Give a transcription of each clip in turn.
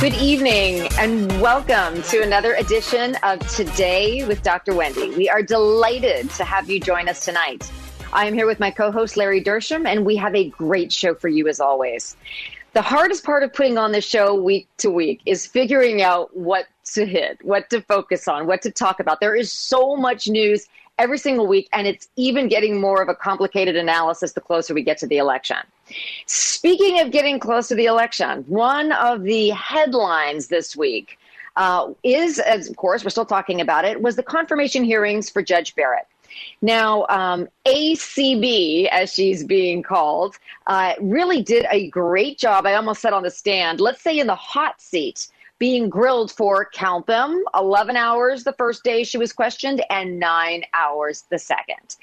Good evening and welcome to another edition of Today with Dr. Wendy. We are delighted to have you join us tonight. I am here with my co host, Larry Dersham, and we have a great show for you as always. The hardest part of putting on this show week to week is figuring out what to hit, what to focus on, what to talk about. There is so much news every single week, and it's even getting more of a complicated analysis the closer we get to the election. Speaking of getting close to the election, one of the headlines this week uh, is, as of course, we're still talking about it, was the confirmation hearings for Judge Barrett. Now, um, ACB, as she's being called, uh, really did a great job. I almost said on the stand, let's say in the hot seat, being grilled for count them 11 hours the first day she was questioned and nine hours the second.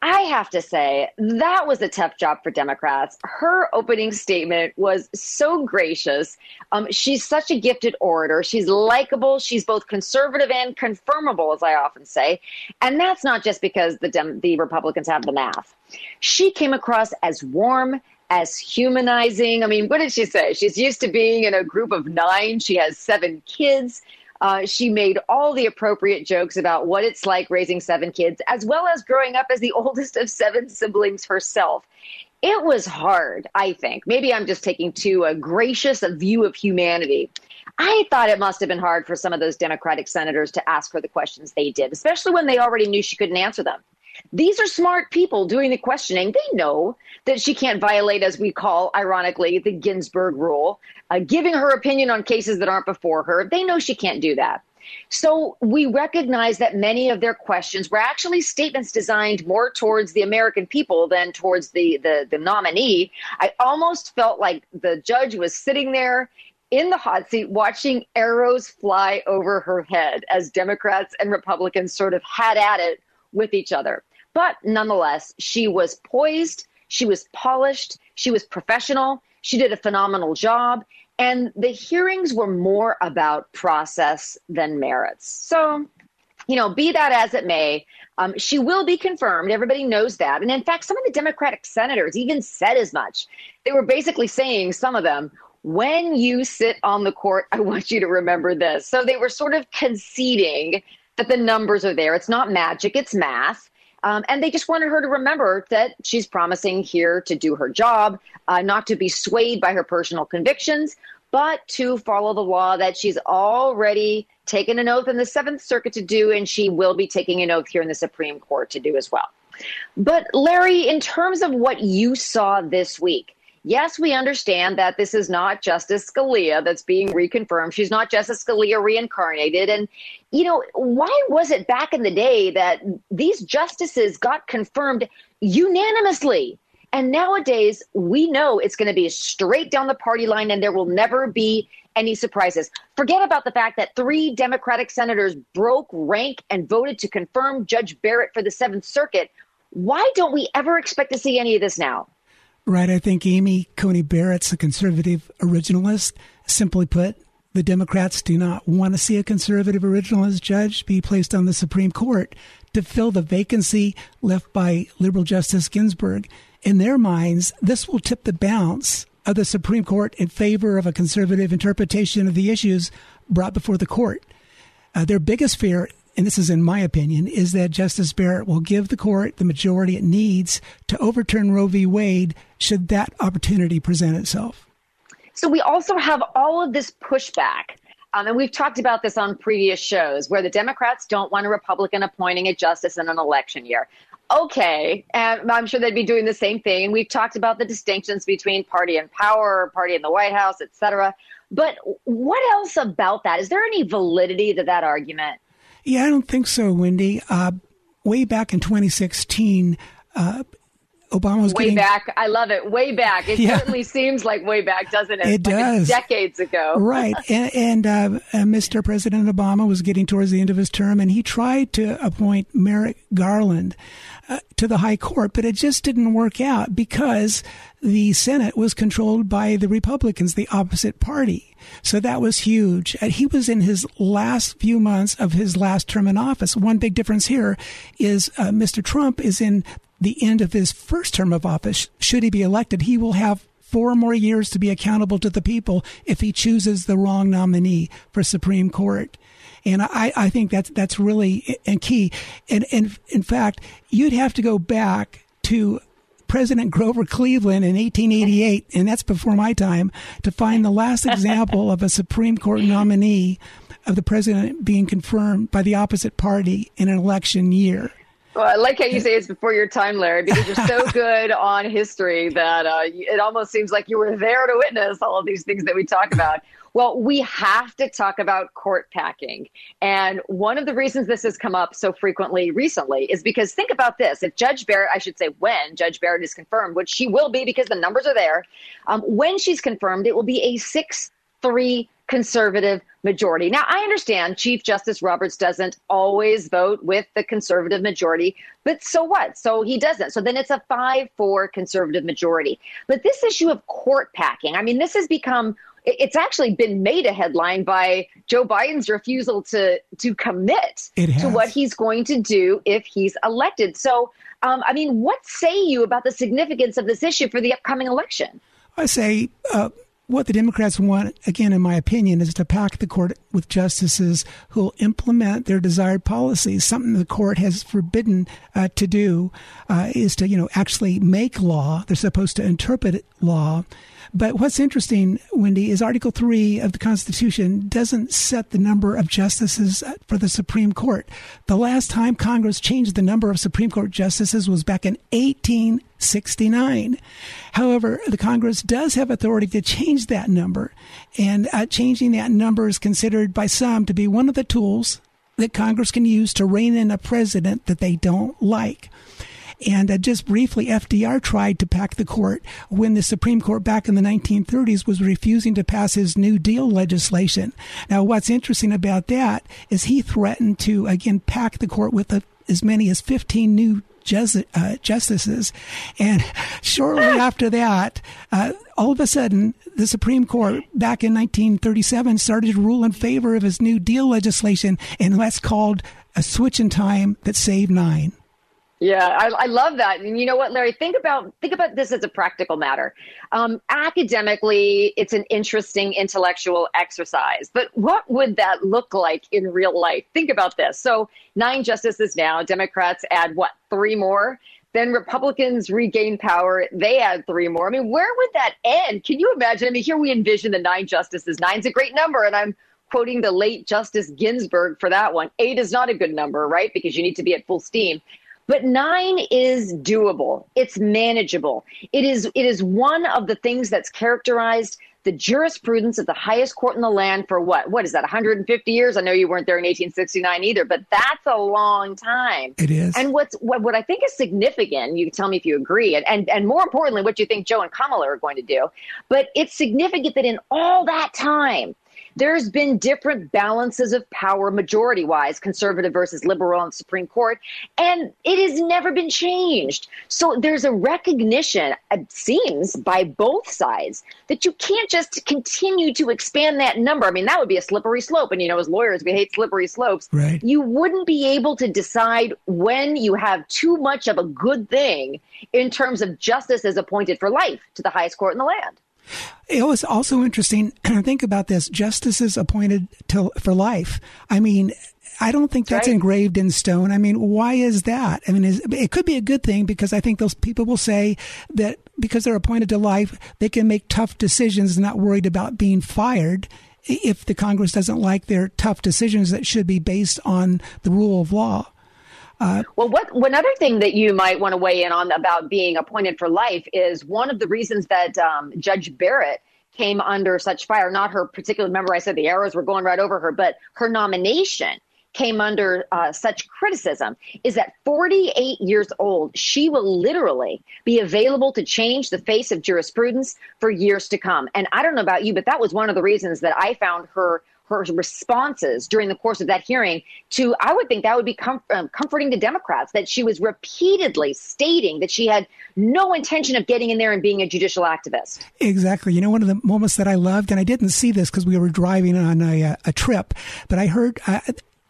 I have to say, that was a tough job for Democrats. Her opening statement was so gracious. Um, she's such a gifted orator. She's likable. She's both conservative and confirmable, as I often say. And that's not just because the, Dem- the Republicans have the math. She came across as warm, as humanizing. I mean, what did she say? She's used to being in a group of nine. She has seven kids. Uh, she made all the appropriate jokes about what it's like raising seven kids, as well as growing up as the oldest of seven siblings herself. It was hard, I think. Maybe I'm just taking too a gracious a view of humanity. I thought it must have been hard for some of those Democratic senators to ask her the questions they did, especially when they already knew she couldn't answer them. These are smart people doing the questioning. They know that she can't violate, as we call, ironically, the Ginsburg rule, uh, giving her opinion on cases that aren't before her. They know she can't do that. So we recognize that many of their questions were actually statements designed more towards the American people than towards the, the, the nominee. I almost felt like the judge was sitting there in the hot seat watching arrows fly over her head as Democrats and Republicans sort of had at it with each other. But nonetheless, she was poised, she was polished, she was professional, she did a phenomenal job, and the hearings were more about process than merits. So, you know, be that as it may, um, she will be confirmed. Everybody knows that. And in fact, some of the Democratic senators even said as much. They were basically saying, some of them, when you sit on the court, I want you to remember this. So they were sort of conceding that the numbers are there. It's not magic, it's math. Um, and they just wanted her to remember that she's promising here to do her job, uh, not to be swayed by her personal convictions, but to follow the law that she's already taken an oath in the Seventh Circuit to do, and she will be taking an oath here in the Supreme Court to do as well. But, Larry, in terms of what you saw this week, yes, we understand that this is not Justice Scalia that's being reconfirmed. She's not Justice Scalia reincarnated. And, you know, why was it back in the day that these justices got confirmed unanimously? And nowadays, we know it's going to be straight down the party line and there will never be any surprises. Forget about the fact that three Democratic senators broke rank and voted to confirm Judge Barrett for the Seventh Circuit. Why don't we ever expect to see any of this now? Right. I think Amy Coney Barrett's a conservative originalist. Simply put, the Democrats do not want to see a conservative originalist judge be placed on the Supreme Court to fill the vacancy left by liberal Justice Ginsburg. In their minds, this will tip the balance of the Supreme Court in favor of a conservative interpretation of the issues brought before the court. Uh, their biggest fear and this is in my opinion, is that Justice Barrett will give the court the majority it needs to overturn Roe v. Wade should that opportunity present itself. So we also have all of this pushback. Um, and we've talked about this on previous shows where the Democrats don't want a Republican appointing a justice in an election year. Okay, and I'm sure they'd be doing the same thing. And we've talked about the distinctions between party and power, party in the White House, et cetera. But what else about that? Is there any validity to that argument? Yeah, I don't think so, Wendy. Uh, way back in 2016, uh, Obama was way getting, back. I love it. Way back. It yeah. certainly seems like way back, doesn't it? It like does. Decades ago. Right. and, and uh, uh, Mr. President Obama was getting towards the end of his term, and he tried to appoint Merrick Garland uh, to the High Court, but it just didn't work out because the Senate was controlled by the Republicans, the opposite party. So that was huge. And he was in his last few months of his last term in office. One big difference here is uh, Mr. Trump is in the end of his first term of office. Should he be elected, he will have four more years to be accountable to the people if he chooses the wrong nominee for Supreme Court. And I, I think that's that's really and key. And, and in fact, you'd have to go back to President Grover Cleveland in 1888, and that's before my time, to find the last example of a Supreme Court nominee of the president being confirmed by the opposite party in an election year. Well, I like how you say it's before your time, Larry, because you're so good on history that uh, it almost seems like you were there to witness all of these things that we talk about. Well, we have to talk about court packing. And one of the reasons this has come up so frequently recently is because think about this. If Judge Barrett, I should say when Judge Barrett is confirmed, which she will be because the numbers are there, um, when she's confirmed, it will be a 6 3 conservative majority. Now, I understand Chief Justice Roberts doesn't always vote with the conservative majority, but so what? So he doesn't. So then it's a 5 4 conservative majority. But this issue of court packing, I mean, this has become it's actually been made a headline by Joe Biden's refusal to to commit to what he's going to do if he's elected. So, um, I mean, what say you about the significance of this issue for the upcoming election? I say uh, what the Democrats want, again, in my opinion, is to pack the court with justices who will implement their desired policies. Something the court has forbidden uh, to do uh, is to, you know, actually make law. They're supposed to interpret law. But what's interesting, Wendy, is Article 3 of the Constitution doesn't set the number of justices for the Supreme Court. The last time Congress changed the number of Supreme Court justices was back in 1869. However, the Congress does have authority to change that number, and uh, changing that number is considered by some to be one of the tools that Congress can use to rein in a president that they don't like. And uh, just briefly, FDR tried to pack the court when the Supreme Court back in the 1930s was refusing to pass his New Deal legislation. Now, what's interesting about that is he threatened to, again, pack the court with a, as many as 15 new uh, justices. And shortly after that, uh, all of a sudden, the Supreme Court back in 1937 started to rule in favor of his New Deal legislation, and that's called a switch in time that saved nine. Yeah, I, I, love that. And you know what, Larry? Think about think about this as a practical matter. Um, academically, it's an interesting intellectual exercise, but what would that look like in real life? Think about this. So, nine justices now. Democrats add what? Three more. Then Republicans regain power. They add three more. I mean, where would that end? Can you imagine? I mean, here we envision the nine justices. Nine's a great number, and I'm quoting the late Justice Ginsburg for that one. Eight is not a good number, right? Because you need to be at full steam. But nine is doable. It's manageable. It is it is one of the things that's characterized the jurisprudence of the highest court in the land for what? What is that? 150 years? I know you weren't there in 1869 either, but that's a long time. It is. And what's what, what I think is significant, you can tell me if you agree, and, and and more importantly, what you think Joe and Kamala are going to do. But it's significant that in all that time, there's been different balances of power majority wise, conservative versus liberal on the Supreme Court, and it has never been changed. So there's a recognition, it seems, by both sides that you can't just continue to expand that number. I mean, that would be a slippery slope. And, you know, as lawyers, we hate slippery slopes. Right. You wouldn't be able to decide when you have too much of a good thing in terms of justice as appointed for life to the highest court in the land. It was also interesting. Think about this: justices appointed to, for life. I mean, I don't think that's right. engraved in stone. I mean, why is that? I mean, it could be a good thing because I think those people will say that because they're appointed to life, they can make tough decisions, and not worried about being fired if the Congress doesn't like their tough decisions that should be based on the rule of law. Uh, well, what one other thing that you might want to weigh in on about being appointed for life is one of the reasons that um, Judge Barrett came under such fire. Not her particular Remember, I said the arrows were going right over her, but her nomination came under uh, such criticism is that 48 years old, she will literally be available to change the face of jurisprudence for years to come. And I don't know about you, but that was one of the reasons that I found her her responses during the course of that hearing to i would think that would be com- um, comforting to democrats that she was repeatedly stating that she had no intention of getting in there and being a judicial activist. Exactly. You know one of the moments that i loved and i didn't see this because we were driving on a, a trip but i heard uh,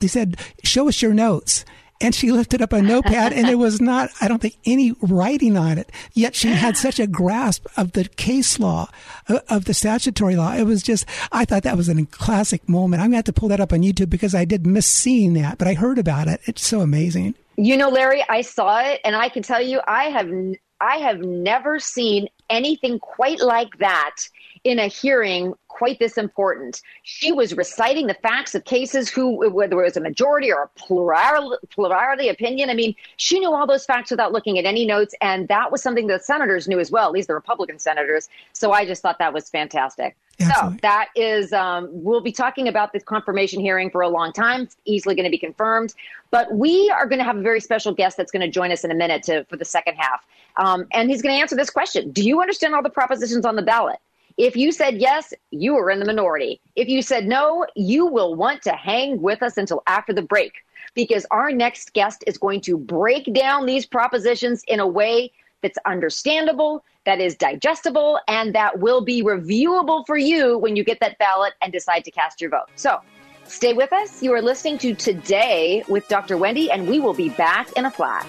they said show us your notes and she lifted up a notepad and there was not i don't think any writing on it. Yet she had such a grasp of the case law uh, of the statutory law. It was just i thought that was a classic moment. I'm going to have to pull that up on youtube because i did miss seeing that but i heard about it. It's so amazing. You know larry i saw it and i can tell you i have i have never seen anything quite like that in a hearing quite this important. She was reciting the facts of cases who, whether it was a majority or a plurality, plurality opinion. I mean, she knew all those facts without looking at any notes. And that was something the senators knew as well, at least the Republican senators. So I just thought that was fantastic. Absolutely. So that is, um, we'll be talking about this confirmation hearing for a long time. It's easily going to be confirmed. But we are going to have a very special guest that's going to join us in a minute to, for the second half. Um, and he's going to answer this question Do you understand all the propositions on the ballot? If you said yes, you are in the minority. If you said no, you will want to hang with us until after the break because our next guest is going to break down these propositions in a way that's understandable, that is digestible, and that will be reviewable for you when you get that ballot and decide to cast your vote. So stay with us. You are listening to Today with Dr. Wendy, and we will be back in a flash.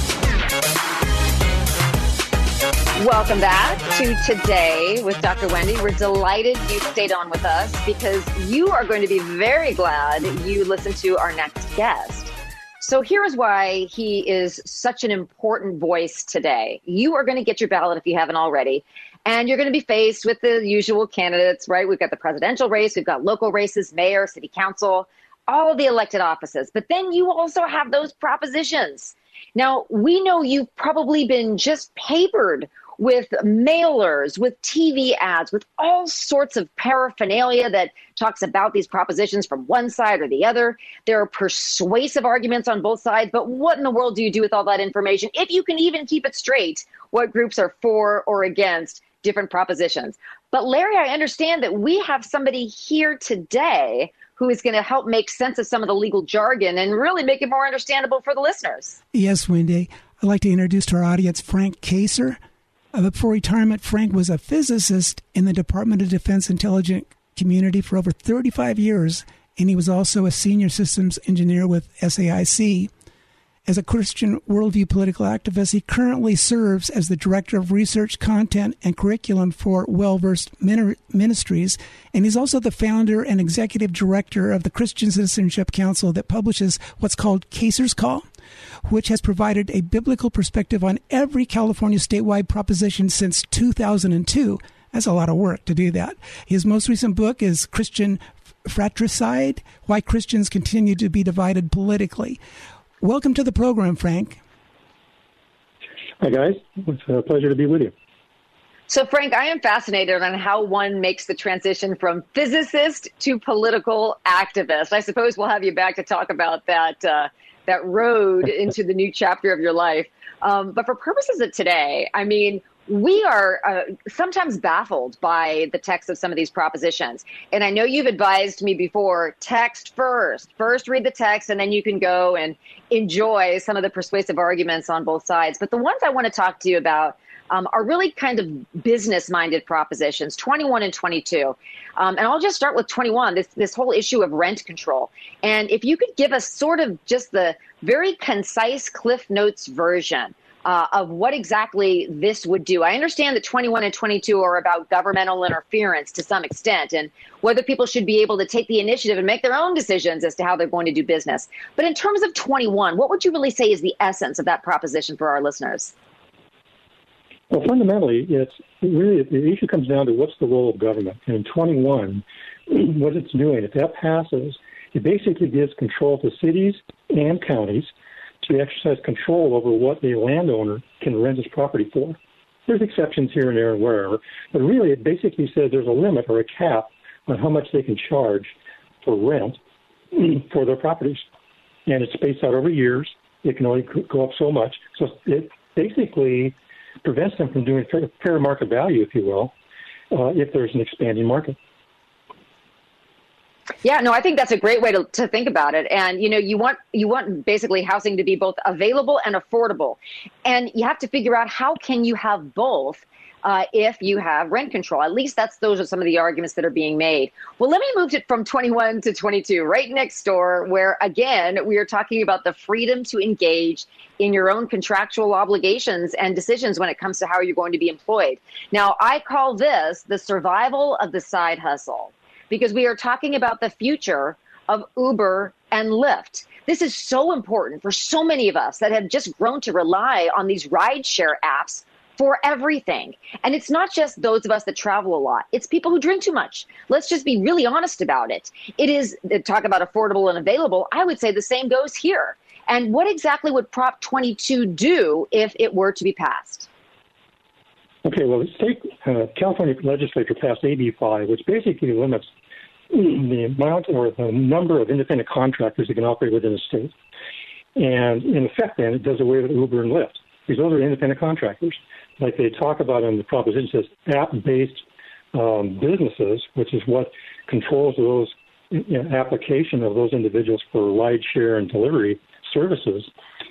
Welcome back to Today with Dr. Wendy. We're delighted you stayed on with us because you are going to be very glad you listened to our next guest. So here's why he is such an important voice today. You are going to get your ballot if you haven't already. And you're going to be faced with the usual candidates, right? We've got the presidential race, we've got local races, mayor, city council, all the elected offices. But then you also have those propositions. Now, we know you've probably been just papered with mailers, with TV ads, with all sorts of paraphernalia that talks about these propositions from one side or the other. There are persuasive arguments on both sides, but what in the world do you do with all that information if you can even keep it straight what groups are for or against different propositions? But Larry, I understand that we have somebody here today who is going to help make sense of some of the legal jargon and really make it more understandable for the listeners. Yes, Wendy. I'd like to introduce to our audience Frank Kacer. Uh, before retirement, Frank was a physicist in the Department of Defense intelligence community for over 35 years, and he was also a senior systems engineer with SAIC. As a Christian worldview political activist, he currently serves as the Director of Research, Content, and Curriculum for Wellversed Ministries, and he's also the founder and executive director of the Christian Citizenship Council that publishes what's called Kacer's Call which has provided a biblical perspective on every California statewide proposition since 2002. That's a lot of work to do that. His most recent book is Christian Fratricide Why Christians Continue to Be Divided Politically. Welcome to the program, Frank. Hi, guys. It's a pleasure to be with you. So, Frank, I am fascinated on how one makes the transition from physicist to political activist. I suppose we'll have you back to talk about that uh, that road into the new chapter of your life. Um, but for purposes of today, I mean, we are uh, sometimes baffled by the text of some of these propositions. And I know you've advised me before text first. First, read the text, and then you can go and enjoy some of the persuasive arguments on both sides. But the ones I want to talk to you about um, are really kind of business minded propositions 21 and 22. Um, and I'll just start with 21 this, this whole issue of rent control. And if you could give us sort of just the very concise Cliff Notes version uh, of what exactly this would do. I understand that 21 and 22 are about governmental interference to some extent and whether people should be able to take the initiative and make their own decisions as to how they're going to do business. But in terms of 21, what would you really say is the essence of that proposition for our listeners? Well, fundamentally, it's really the issue comes down to what's the role of government. And in 21, what it's doing, if that passes, it basically gives control to cities and counties to exercise control over what a landowner can rent his property for. There's exceptions here and there and wherever, but really it basically says there's a limit or a cap on how much they can charge for rent for their properties. And it's spaced out over years. It can only go up so much. So it basically prevents them from doing fair, fair market value, if you will, uh, if there's an expanding market. Yeah, no, I think that's a great way to, to think about it. And you know, you want you want basically housing to be both available and affordable, and you have to figure out how can you have both. Uh, if you have rent control, at least that's those are some of the arguments that are being made. Well, let me move it from 21 to 22, right next door, where again we are talking about the freedom to engage in your own contractual obligations and decisions when it comes to how you're going to be employed. Now, I call this the survival of the side hustle because we are talking about the future of Uber and Lyft. This is so important for so many of us that have just grown to rely on these rideshare apps for everything. And it's not just those of us that travel a lot, it's people who drink too much. Let's just be really honest about it. It is talk about affordable and available. I would say the same goes here. And what exactly would Prop 22 do if it were to be passed? Okay, well, the uh, California legislature passed AB 5, which basically limits the amount or the number of independent contractors that can operate within the state. And in effect, then, it does away with Uber and Lyft. These other independent contractors, like they talk about in the proposition, says app-based um, businesses, which is what controls those you know, application of those individuals for ride share and delivery services.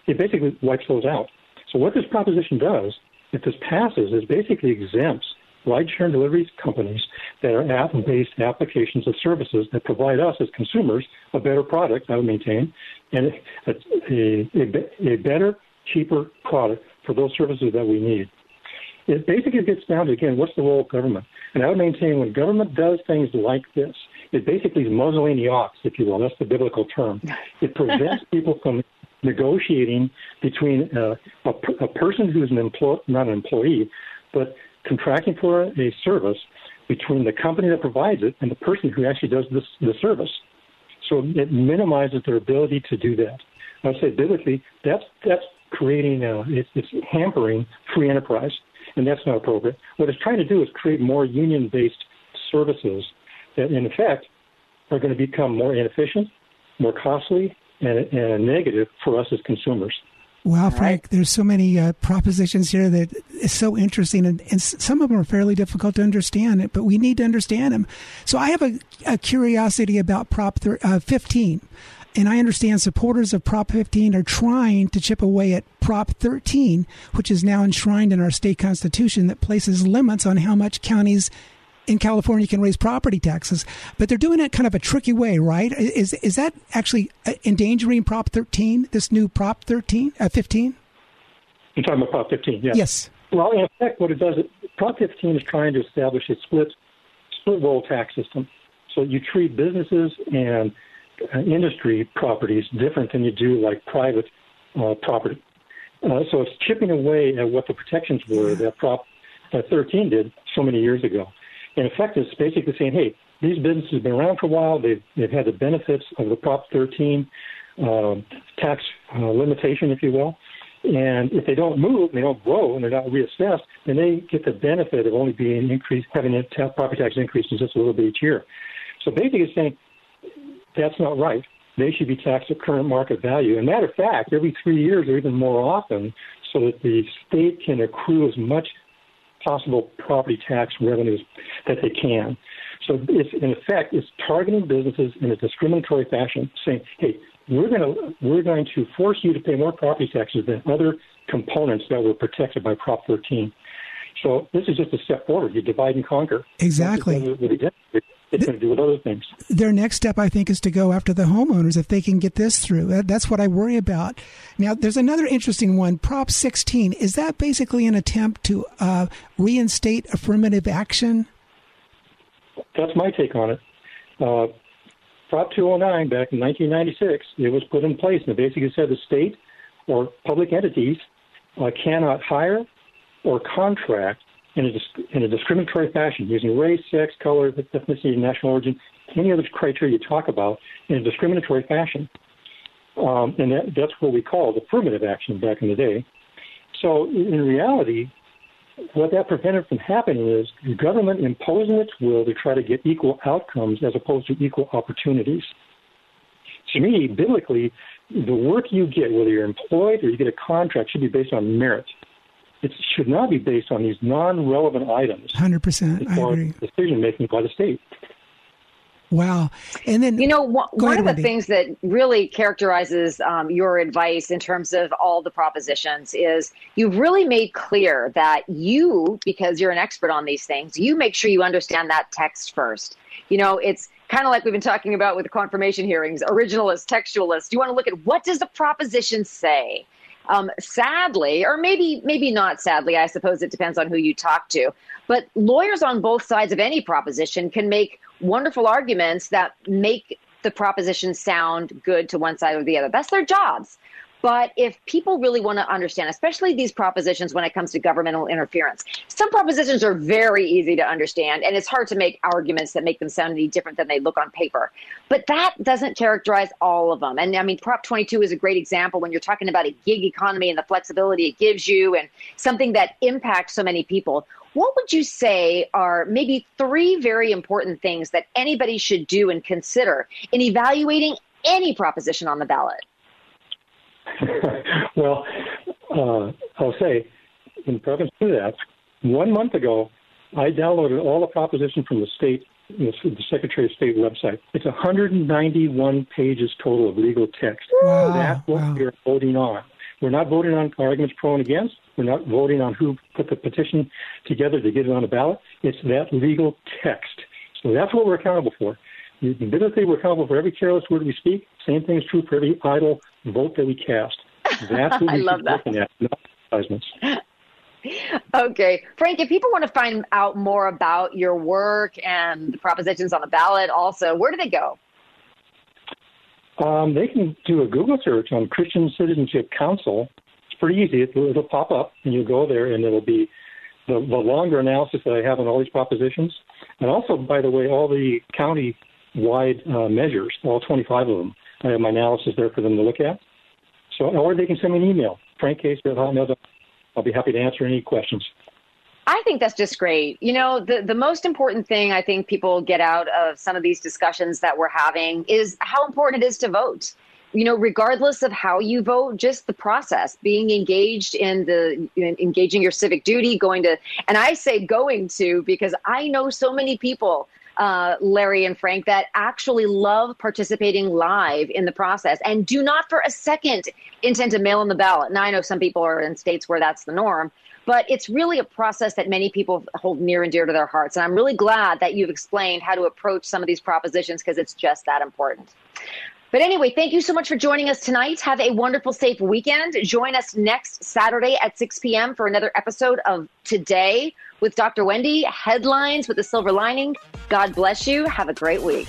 It basically wipes those out. So what this proposition does, if this passes, is basically exempts rideshare and delivery companies that are app-based applications of services that provide us as consumers a better product, I would maintain, and a, a, a better, cheaper product for those services that we need. It basically gets down to, again, what's the role of government? And I would maintain when government does things like this, it basically is muzzling the ox, if you will. That's the biblical term. It prevents people from negotiating between uh, a, a person who's an employee, not an employee, but contracting for a service between the company that provides it and the person who actually does this, the service. So it minimizes their ability to do that. I would say biblically, that's that's creating, a, it's, it's hampering free enterprise, and that's not appropriate. What it's trying to do is create more union-based services that, in effect, are going to become more inefficient, more costly, and, and negative for us as consumers. Wow, Frank, there's so many uh, propositions here that is so interesting, and, and, some of them are fairly difficult to understand, but we need to understand them. So I have a, a curiosity about Prop thir- uh, 15, and I understand supporters of Prop 15 are trying to chip away at Prop 13, which is now enshrined in our state constitution that places limits on how much counties in California can raise property taxes, but they're doing it kind of a tricky way, right? Is is that actually uh, endangering Prop 13, this new Prop 13, uh, 15? You're talking about Prop 15, yes. Yes. Well, in effect, what it does, Prop 15 is trying to establish a split split roll tax system. So you treat businesses and industry properties different than you do like private uh, property. Uh, so it's chipping away at what the protections were that Prop uh, 13 did so many years ago in effect, it's basically saying, hey, these businesses have been around for a while. They've, they've had the benefits of the Prop 13 um, tax uh, limitation, if you will. And if they don't move, they don't grow, and they're not reassessed, then they get the benefit of only being increased, having a property tax increase just a little bit each year. So basically, it's saying that's not right. They should be taxed at current market value. And matter of fact, every three years or even more often, so that the state can accrue as much possible property tax revenues that they can. So it's in effect it's targeting businesses in a discriminatory fashion, saying, "Hey, we're going to we're going to force you to pay more property taxes than other components that were protected by Prop 13." So this is just a step forward. You divide and conquer. Exactly. It's going to do with other things. Their next step, I think, is to go after the homeowners if they can get this through. That's what I worry about. Now, there's another interesting one. Prop 16 is that basically an attempt to uh, reinstate affirmative action? That's my take on it. Uh, Prop 209 back in 1996, it was put in place, and it basically said the state or public entities uh, cannot hire or contract in a, in a discriminatory fashion using race, sex, color, ethnicity, national origin, any other criteria you talk about in a discriminatory fashion. Um, and that, that's what we called affirmative action back in the day. So in reality, what that prevented from happening is government imposing its will to try to get equal outcomes as opposed to equal opportunities. To me, biblically, the work you get, whether you're employed or you get a contract, should be based on merit. It should not be based on these non-relevant items. Hundred percent, I agree. Decision making by the state. Wow. And then, you know, one, one of the Wendy. things that really characterizes um, your advice in terms of all the propositions is you've really made clear that you, because you're an expert on these things, you make sure you understand that text first. You know, it's kind of like we've been talking about with the confirmation hearings, originalist, textualist. You want to look at what does the proposition say? Um, sadly, or maybe maybe not sadly, I suppose it depends on who you talk to. But lawyers on both sides of any proposition can make wonderful arguments that make the proposition sound good to one side or the other. That's their jobs. But if people really want to understand, especially these propositions when it comes to governmental interference, some propositions are very easy to understand, and it's hard to make arguments that make them sound any different than they look on paper. But that doesn't characterize all of them. And I mean, Prop 22 is a great example when you're talking about a gig economy and the flexibility it gives you and something that impacts so many people. What would you say are maybe three very important things that anybody should do and consider in evaluating any proposition on the ballot? well, uh, I'll say, in preference to that, one month ago, I downloaded all the propositions from the state, the Secretary of State website. It's 191 pages total of legal text. Wow. That's what wow. we're voting on. We're not voting on arguments pro and against. We're not voting on who put the petition together to get it on the ballot. It's that legal text. So that's what we're accountable for. Biblically, we're accountable for every careless word we speak. Same thing is true for every idle vote that we cast. That's what we I love that. looking at, not advertisements. Okay. Frank, if people want to find out more about your work and the propositions on the ballot also, where do they go? Um, they can do a Google search on Christian Citizenship Council. It's pretty easy. It, it'll pop up, and you go there, and it'll be the, the longer analysis that I have on all these propositions. And also, by the way, all the county wide uh, measures, all 25 of them. I have my analysis there for them to look at. So, or they can send me an email, frankcase.hotmail.com. I'll be happy to answer any questions. I think that's just great. You know, the, the most important thing I think people get out of some of these discussions that we're having is how important it is to vote. You know, regardless of how you vote, just the process, being engaged in the in engaging your civic duty, going to, and I say going to because I know so many people uh, Larry and Frank, that actually love participating live in the process and do not for a second intend to mail in the ballot. Now, I know some people are in states where that's the norm, but it's really a process that many people hold near and dear to their hearts. And I'm really glad that you've explained how to approach some of these propositions because it's just that important. But anyway, thank you so much for joining us tonight. Have a wonderful, safe weekend. Join us next Saturday at 6 p.m. for another episode of Today with Dr. Wendy, Headlines with a Silver Lining. God bless you. Have a great week.